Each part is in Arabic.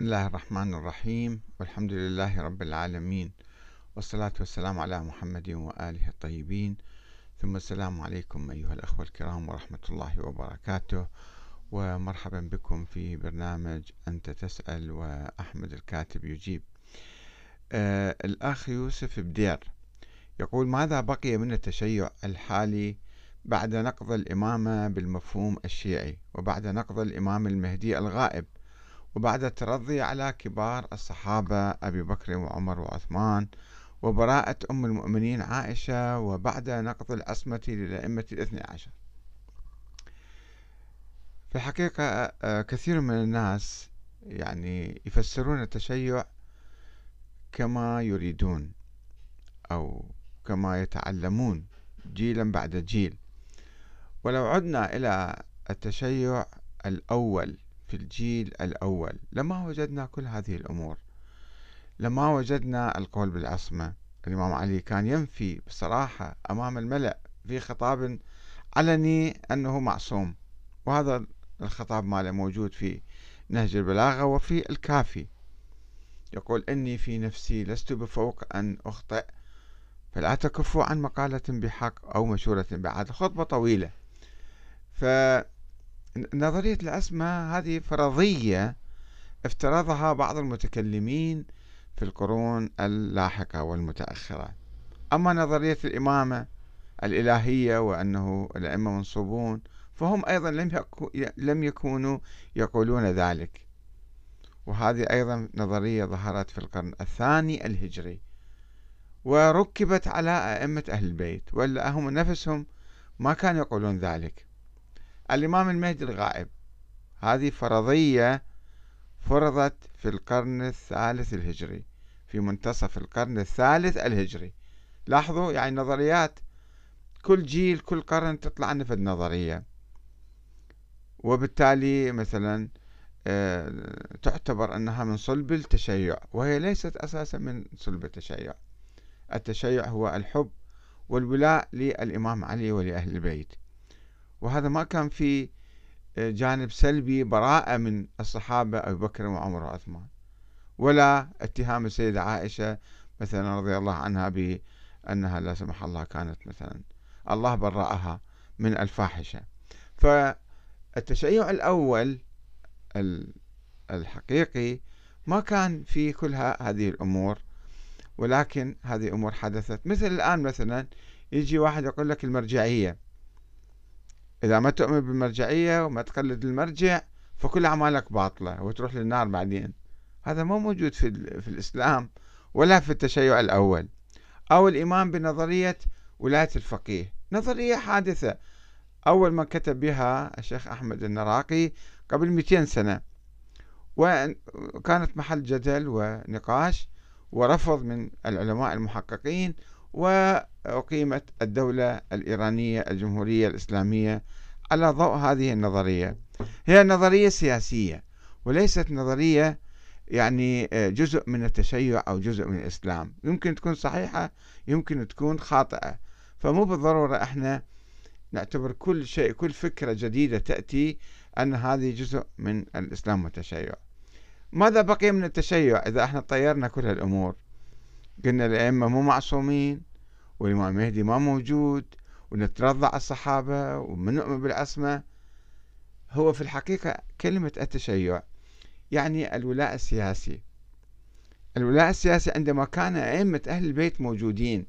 بسم الله الرحمن الرحيم. والحمد لله رب العالمين. والصلاة والسلام على محمد وآله الطيبين. ثم السلام عليكم أيها الأخوة الكرام ورحمة الله وبركاته. ومرحبا بكم في برنامج أنت تسأل وأحمد الكاتب يجيب. آه الأخ يوسف بدير يقول ماذا بقي من التشيع الحالي بعد نقض الإمامة بالمفهوم الشيعي وبعد نقض الإمام المهدي الغائب وبعد الترضي على كبار الصحابة أبي بكر وعمر وعثمان وبراءة أم المؤمنين عائشة وبعد نقض العصمة للأئمة الاثني عشر. في الحقيقة آه، كثير من الناس يعني يفسرون التشيع كما يريدون أو كما يتعلمون جيلا بعد جيل. ولو عدنا إلى التشيع الأول في الجيل الأول. لما وجدنا كل هذه الأمور لما وجدنا القول بالعصمة الإمام علي كان ينفي بصراحة أمام الملأ في خطاب علني أنه معصوم. وهذا الخطاب ماله موجود في نهج البلاغة وفي الكافي. يقول إني في نفسي لست بفوق أن أخطئ فلا تكفوا عن مقالة بحق أو مشورة بعد. خطبة طويلة. ف نظرية العصمة هذه فرضية افترضها بعض المتكلمين في القرون اللاحقة والمتأخرة. أما نظرية الإمامة الإلهية وأنه الأئمة منصوبون فهم أيضا لم لم يكونوا يقولون ذلك. وهذه أيضا نظرية ظهرت في القرن الثاني الهجري. وركبت على أئمة أهل البيت ولا هم نفسهم ما كانوا يقولون ذلك. الإمام المهدي الغائب. هذه فرضية فرضت في القرن الثالث الهجري في منتصف القرن الثالث الهجري. لاحظوا يعني نظريات كل جيل كل قرن تطلع نفذ نظرية. وبالتالي مثلا آه، تعتبر أنها من صلب التشيع وهي ليست أساسا من صلب التشيع. التشيع هو الحب والولاء للإمام علي ولأهل البيت. وهذا ما كان في آه، جانب سلبي براءة من الصحابة أبي بكر وعمر وعثمان. ولا اتهام السيدة عائشة مثلا رضي الله عنها بأنها لا سمح الله كانت مثلا الله برأها من الفاحشة. فالتشيع الأول الحقيقي ما كان في كل هذه الأمور ولكن هذه أمور حدثت. مثل الآن مثلا يجي واحد يقول لك المرجعية. إذا ما تؤمن بالمرجعية وما تقلد المرجع فكل أعمالك باطلة وتروح للنار بعدين. هذا مو موجود في, في الإسلام ولا في التشيع الأول. أو الإيمان بنظرية ولاية الفقيه. نظرية حادثة. أول ما كتب بها الشيخ أحمد النراقي قبل 200 سنة. وكانت محل جدل ونقاش ورفض من العلماء المحققين وأقيمت الدولة الإيرانية الجمهورية الإسلامية على ضوء هذه النظرية. هي نظرية سياسية وليست نظرية يعني جزء من التشيع أو جزء من الإسلام. يمكن تكون صحيحة يمكن تكون خاطئة. فمو بالضرورة إحنا نعتبر كل شيء كل فكرة جديدة تأتي أن هذه جزء من الإسلام والتشيع. ماذا بقي من التشيع إذا إحنا طيرنا كل هالأمور؟ قلنا الأئمة مو معصومين والإمام المهدي ما موجود ونترضع الصحابة ونؤمن بالعصمة. هو في الحقيقة كلمة التشيع يعني الولاء السياسي. الولاء السياسي عندما كان أئمة أهل البيت موجودين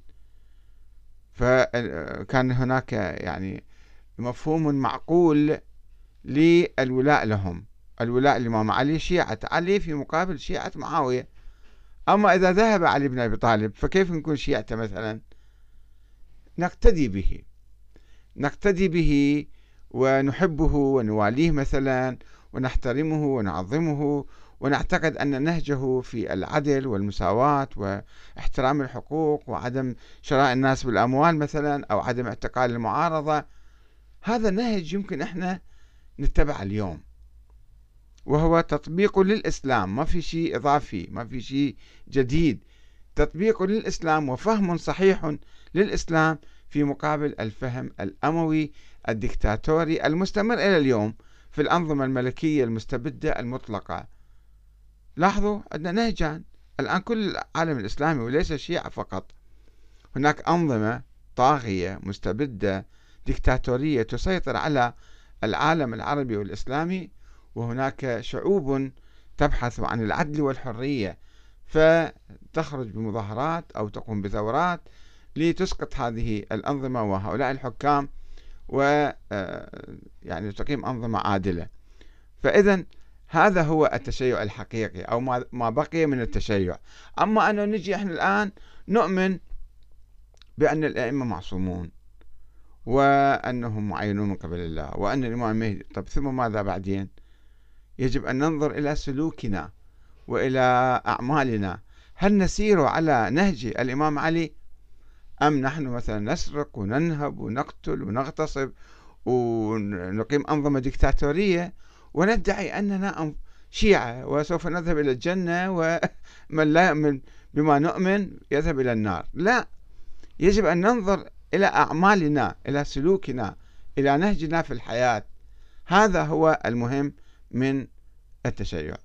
فكان هناك يعني مفهوم معقول للولاء لهم. الولاء الإمام علي شيعة علي في مقابل شيعة معاوية. أما إذا ذهب علي بن أبي طالب فكيف نكون شيعته مثلا؟ نقتدي به. نقتدي به ونحبه ونواليه مثلا ونحترمه ونعظمه ونعتقد أن نهجه في العدل والمساواة واحترام الحقوق وعدم شراء الناس بالأموال مثلا أو عدم اعتقال المعارضة. هذا نهج يمكن إحنا نتبع اليوم. وهو تطبيق للإسلام. ما في شيء إضافي ما في شيء جديد. تطبيق للإسلام وفهم صحيح للإسلام في مقابل الفهم الأموي الدكتاتوري المستمر إلى اليوم في الأنظمة الملكية المستبدة المطلقة. لاحظوا عندنا نهجان الآن كل العالم الإسلامي وليس الشيعة فقط. هناك أنظمة طاغية مستبدة ديكتاتورية تسيطر على العالم العربي والإسلامي وهناك شعوب تبحث عن العدل والحرية فتخرج بمظاهرات أو تقوم بثورات لتسقط هذه الأنظمة وهؤلاء الحكام و آه، يعني تقيم أنظمة عادلة. فإذا هذا هو التشيع الحقيقي أو ما بقي من التشيع. أما أنه نجي إحنا الآن نؤمن بأن الأئمة معصومون وأنهم معينون من قبل الله وأن الإمام المهدي طب ثم ماذا بعدين؟ يجب أن ننظر إلى سلوكنا وإلى أعمالنا. هل نسير على نهج الإمام علي؟ أم نحن مثلا نسرق وننهب ونقتل ونغتصب ونقيم أنظمة ديكتاتورية وندعي أننا شيعة وسوف نذهب إلى الجنة ومن لا يؤمن بما نؤمن يذهب إلى النار. لا يجب أن ننظر إلى أعمالنا إلى سلوكنا إلى نهجنا في الحياة. هذا هو المهم من التشيع.